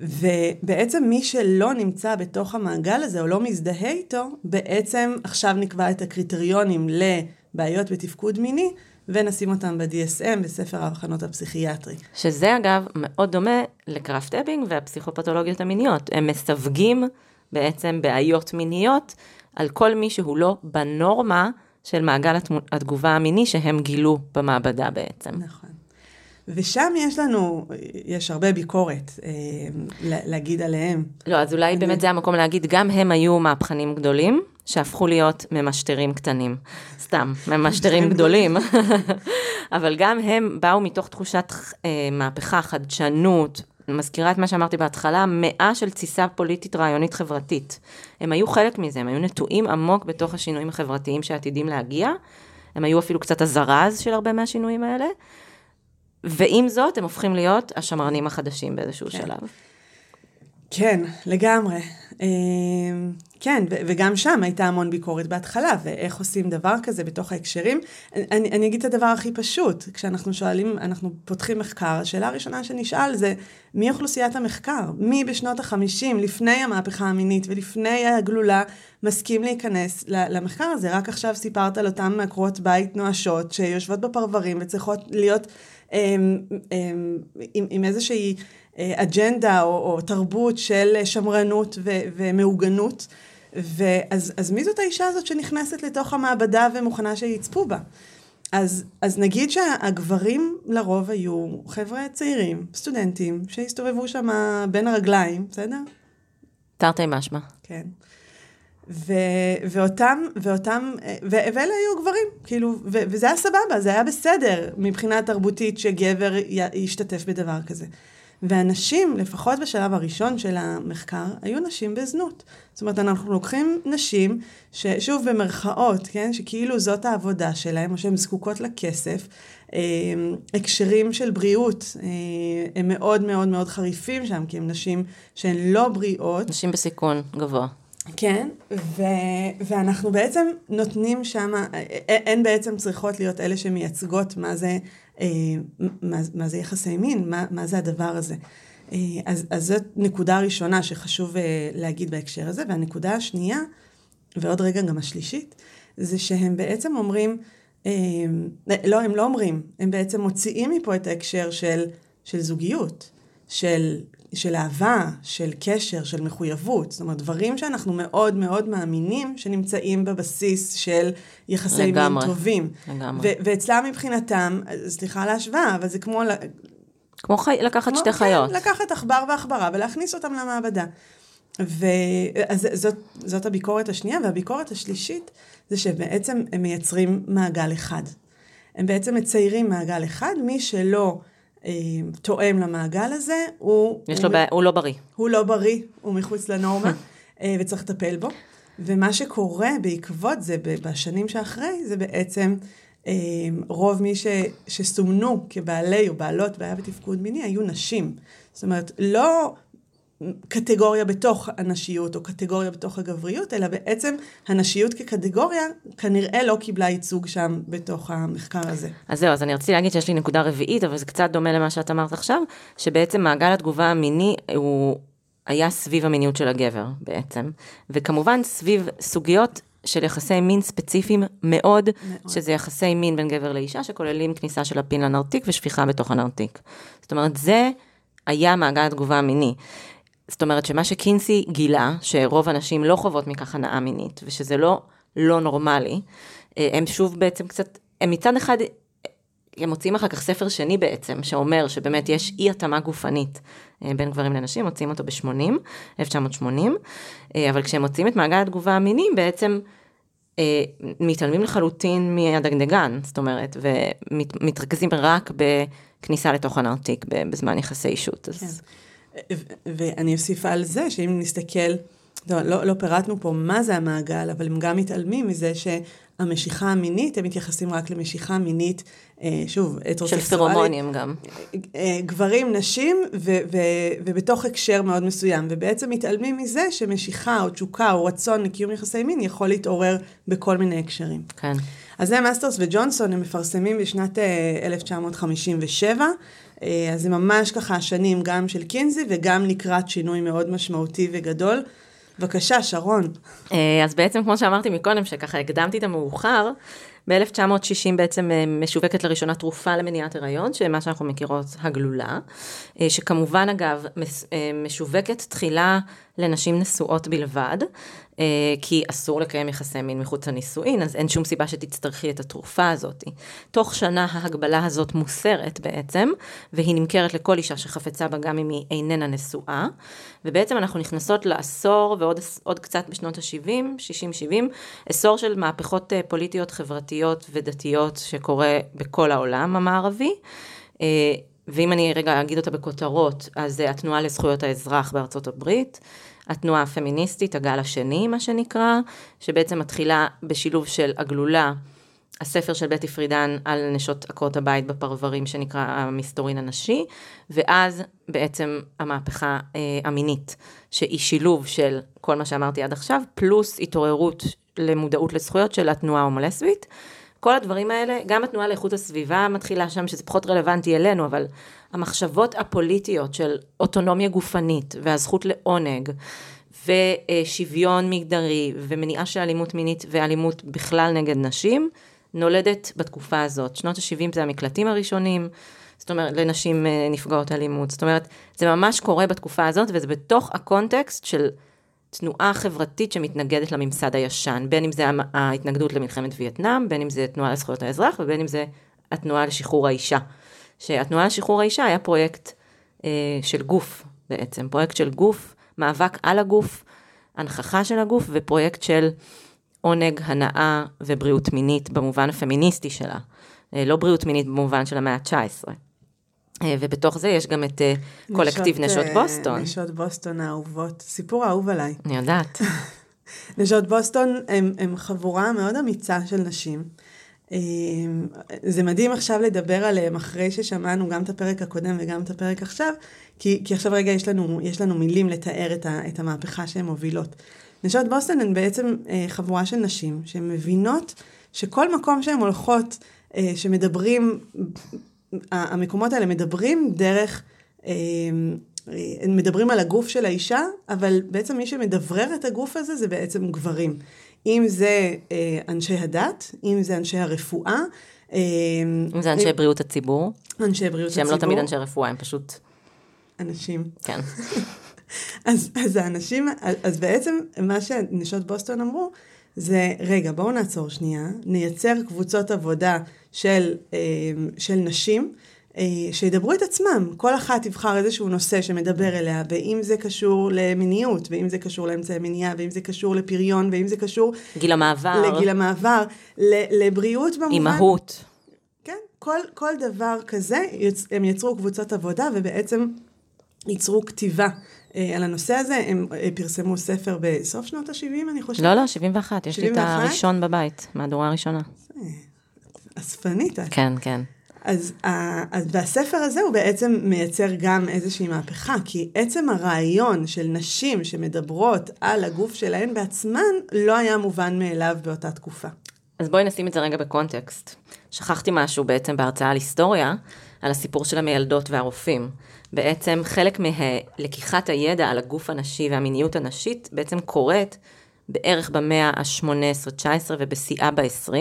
ובעצם מי שלא נמצא בתוך המעגל הזה או לא מזדהה איתו, בעצם עכשיו נקבע את הקריטריונים לבעיות בתפקוד מיני, ונשים אותם ב-DSM, בספר האבחנות הפסיכיאטרי. שזה אגב מאוד דומה לקראפט אבינג והפסיכופתולוגיות המיניות. הם מסווגים בעצם בעיות מיניות על כל מי שהוא לא בנורמה של מעגל התגובה המיני שהם גילו במעבדה בעצם. נכון. ושם יש לנו, יש הרבה ביקורת אה, להגיד עליהם. לא, אז אולי אני... באמת זה המקום להגיד, גם הם היו מהפכנים גדולים, שהפכו להיות ממשטרים קטנים. סתם, *laughs* ממשטרים גדולים. *laughs* אבל גם הם באו מתוך תחושת אה, מהפכה, חדשנות, מזכירה את מה שאמרתי בהתחלה, מאה של תסיסה פוליטית רעיונית חברתית. הם היו חלק מזה, הם היו נטועים עמוק בתוך השינויים החברתיים שעתידים להגיע. הם היו אפילו קצת הזרז של הרבה מהשינויים האלה. ועם זאת, הם הופכים להיות השמרנים החדשים באיזשהו כן. שלב. כן, לגמרי. אמ, כן, וגם שם הייתה המון ביקורת בהתחלה, ואיך עושים דבר כזה בתוך ההקשרים. אני, אני אגיד את הדבר הכי פשוט, כשאנחנו שואלים, אנחנו פותחים מחקר, השאלה הראשונה שנשאל זה, מי אוכלוסיית המחקר? מי בשנות החמישים, לפני המהפכה המינית ולפני הגלולה, מסכים להיכנס למחקר הזה? רק עכשיו סיפרת על אותן מעקרות בית נואשות, שיושבות בפרברים וצריכות להיות עם, עם, עם, עם איזושהי... אה, אג'נדה או, או תרבות של שמרנות ו, ומעוגנות. ואז אז מי זאת האישה הזאת שנכנסת לתוך המעבדה ומוכנה שיצפו בה? אז, אז נגיד שהגברים לרוב היו חבר'ה צעירים, סטודנטים, שהסתובבו שם בין הרגליים, בסדר? תרתי משמע. כן. ו, ואותם, ואותם, ו, ואלה היו גברים, כאילו, ו, וזה היה סבבה, זה היה בסדר מבחינה תרבותית שגבר ישתתף בדבר כזה. והנשים, לפחות בשלב הראשון של המחקר, היו נשים בזנות. זאת אומרת, אנחנו לוקחים נשים, ששוב במרכאות, כן, שכאילו זאת העבודה שלהן, או שהן זקוקות לכסף, אה, הקשרים של בריאות אה, הם מאוד מאוד מאוד חריפים שם, כי הן נשים שהן לא בריאות. נשים בסיכון גבוה. כן, ו- ואנחנו בעצם נותנים שם, הן בעצם צריכות להיות אלה שמייצגות מה זה מה, מה זה יחסי מין, מה, מה זה הדבר הזה. אה, אז, אז זאת נקודה ראשונה שחשוב אה, להגיד בהקשר הזה, והנקודה השנייה, ועוד רגע גם השלישית, זה שהם בעצם אומרים, לא, הם לא אומרים, הם בעצם מוציאים מפה את ההקשר של, של זוגיות, של של אהבה, של קשר, של מחויבות. זאת אומרת, דברים שאנחנו מאוד מאוד מאמינים שנמצאים בבסיס של יחסי מין טובים. לגמרי. ואצלם מבחינתם, סליחה על ההשוואה, אבל זה כמו... כמו חי... לקחת כמו, שתי כן, חיות. כן, לקחת עכבר ועכברה ולהכניס אותם למעבדה. ואז זאת, זאת הביקורת השנייה, והביקורת השלישית זה שבעצם הם מייצרים מעגל אחד. הם בעצם מציירים מעגל אחד, מי שלא... אה, תואם למעגל הזה, הוא... יש לו הוא, הוא לא בריא. הוא לא בריא, הוא מחוץ לנורמה, *laughs* אה, וצריך לטפל בו. ומה שקורה בעקבות זה, בשנים שאחרי, זה בעצם אה, רוב מי ש, שסומנו כבעלי או בעלות בעיה בתפקוד מיני היו נשים. זאת אומרת, לא קטגוריה בתוך הנשיות או קטגוריה בתוך הגבריות, אלא בעצם הנשיות כקטגוריה כנראה לא קיבלה ייצוג שם בתוך המחקר הזה. אז זהו, אז אני רציתי להגיד שיש לי נקודה רביעית, אבל זה קצת דומה למה שאת אמרת עכשיו, שבעצם מעגל התגובה המיני הוא היה סביב המיניות של הגבר בעצם, וכמובן סביב סוגיות של יחסי מין ספציפיים מאוד, מאוד, שזה יחסי מין בין גבר לאישה, שכוללים כניסה של הפין לנרתיק ושפיכה בתוך הנרתיק. זאת אומרת, זה היה מעגל התגובה המיני. זאת אומרת שמה שקינסי גילה, שרוב הנשים לא חוות מכך הנאה מינית, ושזה לא לא נורמלי, אה, הם שוב בעצם קצת, הם מצד אחד, הם מוציאים אחר כך ספר שני בעצם, שאומר שבאמת יש אי התאמה גופנית אה, בין גברים לנשים, מוציאים אותו ב-80, 1980, אה, אבל כשהם מוציאים את מעגל התגובה המיני, בעצם מתעלמים לחלוטין מהדגדגן, זאת אומרת, ומתרכזים רק בכניסה לתוך הנרתיק בזמן יחסי אישות. אז... ואני אוסיף על זה, שאם נסתכל לא, לא, לא פירטנו פה מה זה המעגל, אבל הם גם מתעלמים מזה שהמשיכה המינית, הם מתייחסים רק למשיכה מינית, אה, שוב, של פירומונים גם. אה, גברים, נשים, ו- ו- ובתוך הקשר מאוד מסוים. ובעצם מתעלמים מזה שמשיכה או תשוקה או רצון לקיום יחסי מין יכול להתעורר בכל מיני הקשרים. כן. אז זה מאסטרס וג'ונסון, הם מפרסמים בשנת 1957. אז זה ממש ככה שנים גם של קינזי וגם לקראת שינוי מאוד משמעותי וגדול. בבקשה, שרון. אז בעצם, כמו שאמרתי מקודם, שככה הקדמתי את המאוחר, ב-1960 בעצם משווקת לראשונה תרופה למניעת הריון, שמה שאנחנו מכירות, הגלולה, שכמובן, אגב, משווקת תחילה לנשים נשואות בלבד, כי אסור לקיים יחסי מין מחוץ לנישואין, אז אין שום סיבה שתצטרכי את התרופה הזאת. תוך שנה ההגבלה הזאת מוסרת בעצם, והיא נמכרת לכל אישה שחפצה בה גם אם היא איננה נשואה, ובעצם אנחנו נכנסות לעשור ועוד קצת בשנות ה-70, 60-70, עשור של מהפכות פוליטיות, חברתיות ודתיות שקורה בכל העולם המערבי. ואם אני רגע אגיד אותה בכותרות, אז התנועה לזכויות האזרח בארצות הברית, התנועה הפמיניסטית, הגל השני, מה שנקרא, שבעצם מתחילה בשילוב של הגלולה, הספר של בטי פרידן על נשות עקרות הבית בפרברים, שנקרא המסתורין הנשי, ואז בעצם המהפכה אה, המינית, שהיא שילוב של כל מה שאמרתי עד עכשיו, פלוס התעוררות למודעות לזכויות של התנועה ההומולסבית. כל הדברים האלה, גם התנועה לאיכות הסביבה מתחילה שם, שזה פחות רלוונטי אלינו, אבל המחשבות הפוליטיות של אוטונומיה גופנית והזכות לעונג ושוויון מגדרי ומניעה של אלימות מינית ואלימות בכלל נגד נשים, נולדת בתקופה הזאת. שנות ה-70 זה המקלטים הראשונים, זאת אומרת, לנשים נפגעות אלימות. זאת אומרת, זה ממש קורה בתקופה הזאת, וזה בתוך הקונטקסט של תנועה חברתית שמתנגדת לממסד הישן, בין אם זה ההתנגדות למלחמת וייטנאם, בין אם זה תנועה לזכויות האזרח, ובין אם זה התנועה לשחרור האישה. שהתנועה לשחרור האישה היה פרויקט אה, של גוף בעצם, פרויקט של גוף, מאבק על הגוף, הנכחה של הגוף, ופרויקט של עונג, הנאה ובריאות מינית במובן הפמיניסטי שלה. אה, לא בריאות מינית במובן של המאה ה-19. ובתוך זה יש גם את נשות, קולקטיב נשות בוסטון. נשות בוסטון האהובות, סיפור אהוב עליי. אני יודעת. *laughs* נשות בוסטון הם חבורה מאוד אמיצה של נשים. זה מדהים עכשיו לדבר עליהם אחרי ששמענו גם את הפרק הקודם וגם את הפרק עכשיו, כי, כי עכשיו רגע יש לנו, יש לנו מילים לתאר את, ה, את המהפכה שהן מובילות. נשות בוסטון הן בעצם חבורה של נשים שהן מבינות שכל מקום שהן הולכות, שמדברים המקומות האלה מדברים דרך, מדברים על הגוף של האישה, אבל בעצם מי שמדברר את הגוף הזה זה בעצם גברים. אם זה אנשי הדת, אם זה אנשי הרפואה. אם זה אנשי. בריאות הציבור. אנשי בריאות שהם הציבור. שהם לא תמיד אנשי רפואה, הם פשוט... אנשים. כן. *laughs* אז, אז האנשים, אז בעצם מה שנשות בוסטון אמרו, זה, רגע, בואו נעצור שנייה, נייצר קבוצות עבודה של, של נשים, שידברו את עצמם. כל אחת תבחר איזשהו נושא שמדבר אליה, ואם זה קשור למיניות, ואם זה קשור לאמצעי מניעה, ואם זה קשור לפריון, ואם זה קשור... גיל המעבר. לגיל המעבר, לבריאות במובן... אימהות. כן, כל, כל דבר כזה, הם יצרו קבוצות עבודה, ובעצם ייצרו כתיבה. על הנושא הזה, הם פרסמו ספר בסוף שנות ה-70, אני חושבת. לא, לא, 71, יש 71? לי את הראשון בבית, מהדורה הראשונה. אספנית. כן, כן. אז, אז והספר הזה הוא בעצם מייצר גם איזושהי מהפכה, כי עצם הרעיון של נשים שמדברות על הגוף שלהן בעצמן, לא היה מובן מאליו באותה תקופה. אז בואי נשים את זה רגע בקונטקסט. שכחתי משהו בעצם בהרצאה על היסטוריה, על הסיפור של המילדות והרופאים. בעצם חלק מלקיחת הידע על הגוף הנשי והמיניות הנשית בעצם קורית בערך במאה ה-18-19 ובשיאה ב-20,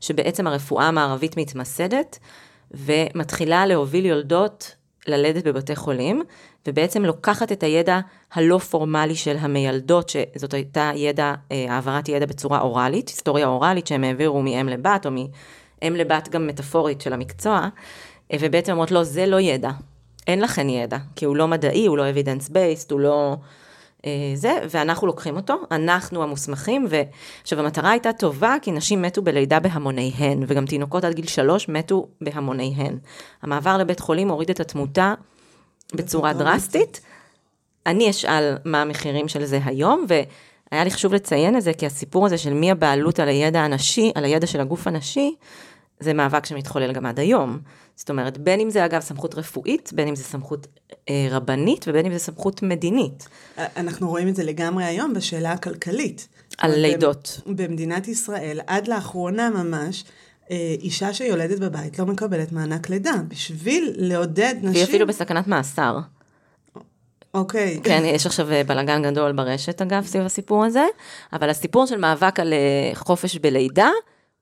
שבעצם הרפואה המערבית מתמסדת ומתחילה להוביל יולדות ללדת בבתי חולים, ובעצם לוקחת את הידע הלא פורמלי של המיילדות, שזאת הייתה ידע, העברת ידע בצורה אוראלית, היסטוריה אוראלית שהם העבירו מאם לבת, או מאם לבת גם מטאפורית של המקצוע, ובעצם אומרות, לא, זה לא ידע, אין לכן ידע, כי הוא לא מדעי, הוא לא evidence based, הוא לא אה, זה, ואנחנו לוקחים אותו, אנחנו המוסמכים, ועכשיו המטרה הייתה טובה, כי נשים מתו בלידה בהמוניהן, וגם תינוקות עד גיל שלוש מתו בהמוניהן. המעבר לבית חולים הוריד את התמותה בצורה דרסטית. אני אשאל מה המחירים של זה היום, והיה לי חשוב לציין את זה, כי הסיפור הזה של מי הבעלות על הידע הנשי, על הידע של הגוף הנשי, זה מאבק שמתחולל גם עד היום. זאת אומרת, בין אם זה אגב סמכות רפואית, בין אם זה סמכות אה, רבנית ובין אם זה סמכות מדינית. אנחנו רואים את זה לגמרי היום בשאלה הכלכלית. על לידות. במדינת ישראל, עד לאחרונה ממש, אה, אישה שיולדת בבית לא מקבלת מענק לידה, בשביל לעודד נשים... והיא אפילו בסכנת מאסר. אוקיי. כן, יש עכשיו אה, בלאגן גדול ברשת, אגב, סביב הסיפור הזה, אבל הסיפור של מאבק על אה, חופש בלידה,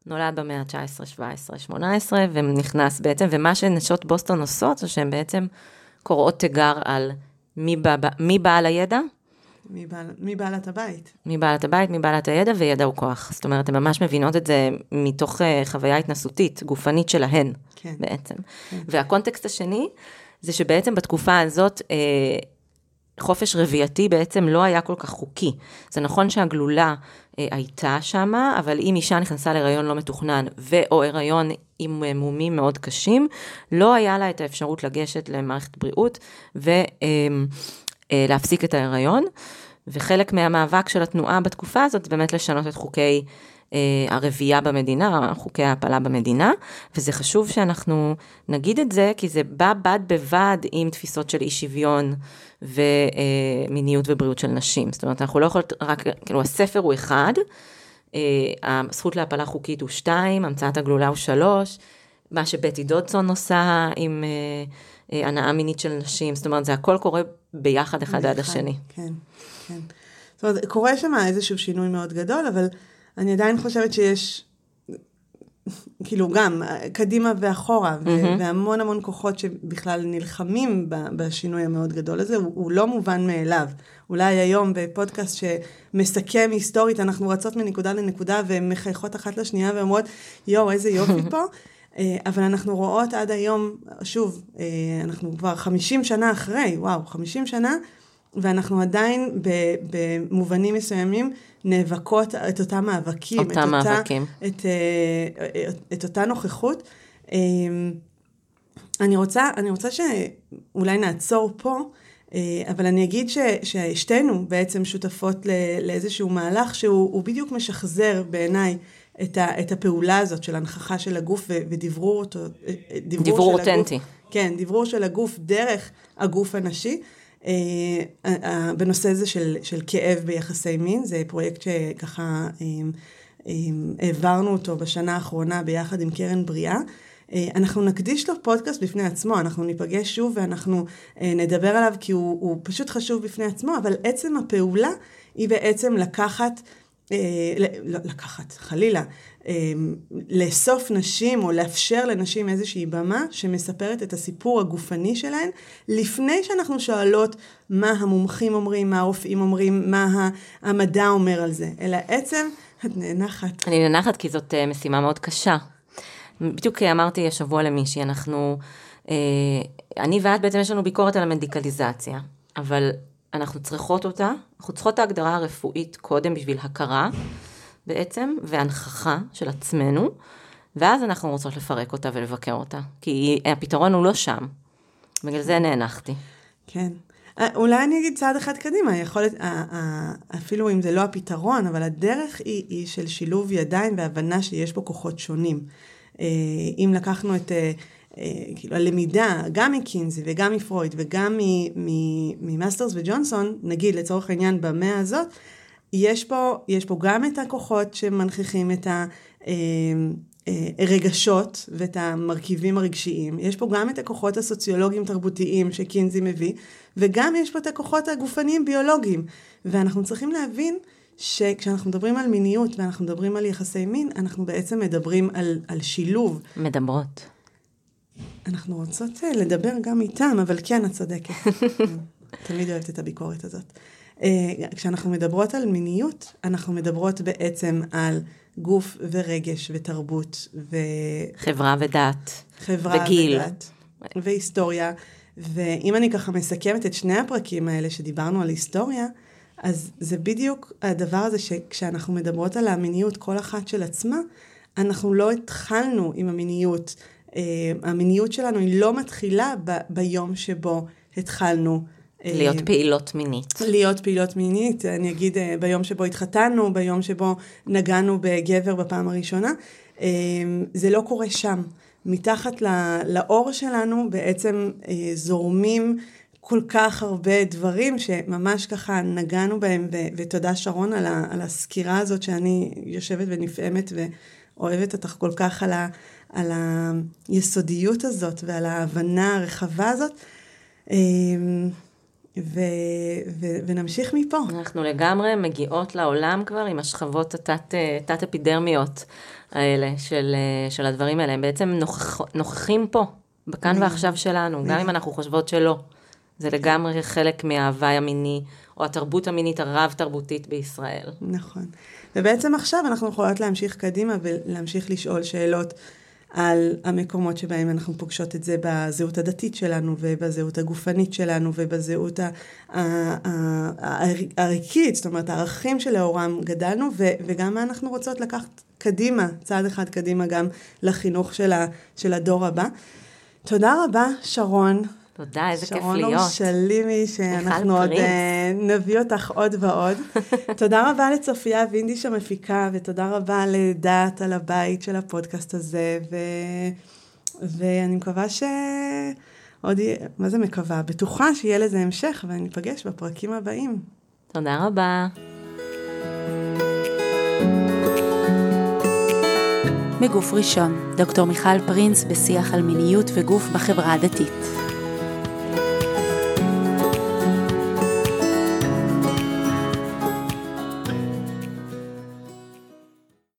נולד במאה ה-19, 17, 18, ונכנס בעצם, ומה שנשות בוסטון עושות, זה שהן בעצם קוראות תיגר על מי, בא, מי בעל הידע. מי, בעל, מי בעלת הבית. מי בעלת הבית, מי בעלת הידע, וידע הוא כוח. זאת אומרת, הן ממש מבינות את זה מתוך uh, חוויה התנסותית, גופנית שלהן, כן. בעצם. כן. והקונטקסט השני, זה שבעצם בתקופה הזאת, uh, חופש רבייתי בעצם לא היה כל כך חוקי. זה נכון שהגלולה אה, הייתה שמה, אבל אם אישה נכנסה להיריון לא מתוכנן, ו/או הריון עם אה, מומים מאוד קשים, לא היה לה את האפשרות לגשת למערכת בריאות ולהפסיק אה, אה, את ההיריון. וחלק מהמאבק של התנועה בתקופה הזאת, באמת לשנות את חוקי אה, הרבייה במדינה, חוקי ההעפלה במדינה, וזה חשוב שאנחנו נגיד את זה, כי זה בא בד בבד עם תפיסות של אי שוויון ומיניות ובריאות של נשים. זאת אומרת, אנחנו לא יכולות רק, כאילו, הספר הוא אחד, אה, הזכות להעפלה חוקית הוא שתיים, המצאת הגלולה הוא שלוש, מה שבטי דודסון עושה עם אה, הנאה מינית של נשים, זאת אומרת, זה הכל קורה ביחד אחד ליד השני. כן, כן. זאת אומרת, קורה שם איזשהו שינוי מאוד גדול, אבל... אני עדיין חושבת שיש, כאילו גם, קדימה ואחורה, mm-hmm. והמון המון כוחות שבכלל נלחמים בשינוי המאוד גדול הזה, הוא, הוא לא מובן מאליו. אולי היום בפודקאסט שמסכם היסטורית, אנחנו רצות מנקודה לנקודה ומחייכות אחת לשנייה ואומרות, יואו, איזה יופי *laughs* פה. אה, אבל אנחנו רואות עד היום, שוב, אה, אנחנו כבר 50 שנה אחרי, וואו, 50 שנה, ואנחנו עדיין במובנים מסוימים נאבקות את אותם מאבקים. אותם את מאבקים. אותה, את, אה, את אותה נוכחות. אה, אני רוצה, אני רוצה שאולי נעצור פה, אה, אבל אני אגיד ש, ששתינו בעצם שותפות לאיזשהו מהלך שהוא בדיוק משחזר בעיניי את, ה, את הפעולה הזאת של הנכחה של הגוף ודברור אותו. דברור, דברור אותנטי. הגוף, כן, דברור של הגוף דרך הגוף הנשי. אה, אה, בנושא הזה של, של כאב ביחסי מין, זה פרויקט שככה אה, העברנו אותו בשנה האחרונה ביחד עם קרן בריאה. אנחנו נקדיש לו פודקאסט בפני עצמו, אנחנו ניפגש שוב ואנחנו נדבר עליו כי הוא, הוא פשוט חשוב בפני עצמו, אבל עצם הפעולה היא בעצם לקחת, לא לקחת, חלילה, אמ, לאסוף נשים או לאפשר לנשים איזושהי במה שמספרת את הסיפור הגופני שלהן, לפני שאנחנו שואלות מה המומחים אומרים, מה הרופאים אומרים, מה המדע אומר על זה, אלא עצם את נאנחת. אני נאנחת כי זאת uh, משימה מאוד קשה. בדיוק אמרתי השבוע למישהי, אנחנו, אני ואת בעצם יש לנו ביקורת על המדיקליזציה, אבל אנחנו צריכות אותה, אנחנו צריכות את ההגדרה הרפואית קודם בשביל הכרה. בעצם, והנכחה של עצמנו, ואז אנחנו רוצות לפרק אותה ולבקר אותה, כי הפתרון הוא לא שם. בגלל זה נאנחתי. כן. אה, אולי אני אגיד צעד אחד קדימה, יכולת, אפילו אם זה לא הפתרון, אבל הדרך היא, היא של שילוב ידיים והבנה שיש פה כוחות שונים. אה, אם לקחנו את, אה, כאילו, הלמידה, גם מקינזי וגם מפרויד וגם ממאסטרס וג'ונסון, נגיד לצורך העניין במאה הזאת, יש פה, יש פה גם את הכוחות שמנכיחים את הרגשות אה, אה, ואת המרכיבים הרגשיים, יש פה גם את הכוחות הסוציולוגיים תרבותיים שקינזי מביא, וגם יש פה את הכוחות הגופניים ביולוגיים. ואנחנו צריכים להבין שכשאנחנו מדברים על מיניות ואנחנו מדברים על יחסי מין, אנחנו בעצם מדברים על, על שילוב. מדברות. אנחנו רוצות אה, לדבר גם איתם, אבל כן, את צודקת. *laughs* תמיד אוהבת את הביקורת הזאת. אה, כשאנחנו מדברות על מיניות, אנחנו מדברות בעצם על גוף ורגש ותרבות ו... חברה ודת. חברה וגיל. ודת. והיסטוריה. ואם אני ככה מסכמת את שני הפרקים האלה שדיברנו על היסטוריה, אז זה בדיוק הדבר הזה שכשאנחנו מדברות על המיניות כל אחת של עצמה, אנחנו לא התחלנו עם המיניות. Uh, המיניות שלנו היא לא מתחילה ב- ביום שבו התחלנו uh, להיות פעילות מינית. להיות פעילות מינית, אני אגיד ביום שבו התחתנו, ביום שבו נגענו בגבר בפעם הראשונה, זה לא קורה שם. מתחת לאור שלנו בעצם זורמים כל כך הרבה דברים שממש ככה נגענו בהם, ו- ותודה שרון על, ה- על הסקירה הזאת שאני יושבת ונפעמת ואוהבת אותך כל כך על, ה- על היסודיות הזאת ועל ההבנה הרחבה הזאת. אמ, ו- ו- ונמשיך מפה. אנחנו לגמרי מגיעות לעולם כבר עם השכבות התת-אפידרמיות האלה של, של הדברים האלה. הם בעצם נוכח, נוכחים פה, בכאן ועכשיו שלנו, גם אם אנחנו חושבות שלא. זה לגמרי חלק מההוואי המיני, או התרבות המינית הרב-תרבותית בישראל. נכון. ובעצם עכשיו אנחנו יכולות להמשיך קדימה ולהמשיך לשאול שאלות על המקומות שבהם אנחנו פוגשות את זה בזהות הדתית שלנו, ובזהות הגופנית שלנו, ובזהות הערכית, זאת אומרת, הערכים שלאורם גדלנו, וגם מה אנחנו רוצות לקחת קדימה, צעד אחד קדימה גם לחינוך של הדור הבא. תודה רבה, שרון. תודה, איזה כיף להיות. שרון אורשלימי, שאנחנו עוד uh, נביא אותך עוד ועוד. *laughs* תודה רבה לצופיה וינדיש המפיקה, ותודה רבה לדעת על הבית של הפודקאסט הזה, ו... ואני מקווה ש... עוד יהיה, מה זה מקווה? בטוחה שיהיה לזה המשך, וניפגש בפרקים הבאים. תודה רבה. מגוף ראשון, דוקטור מיכל פרינס בשיח על מיניות וגוף בחברה הדתית.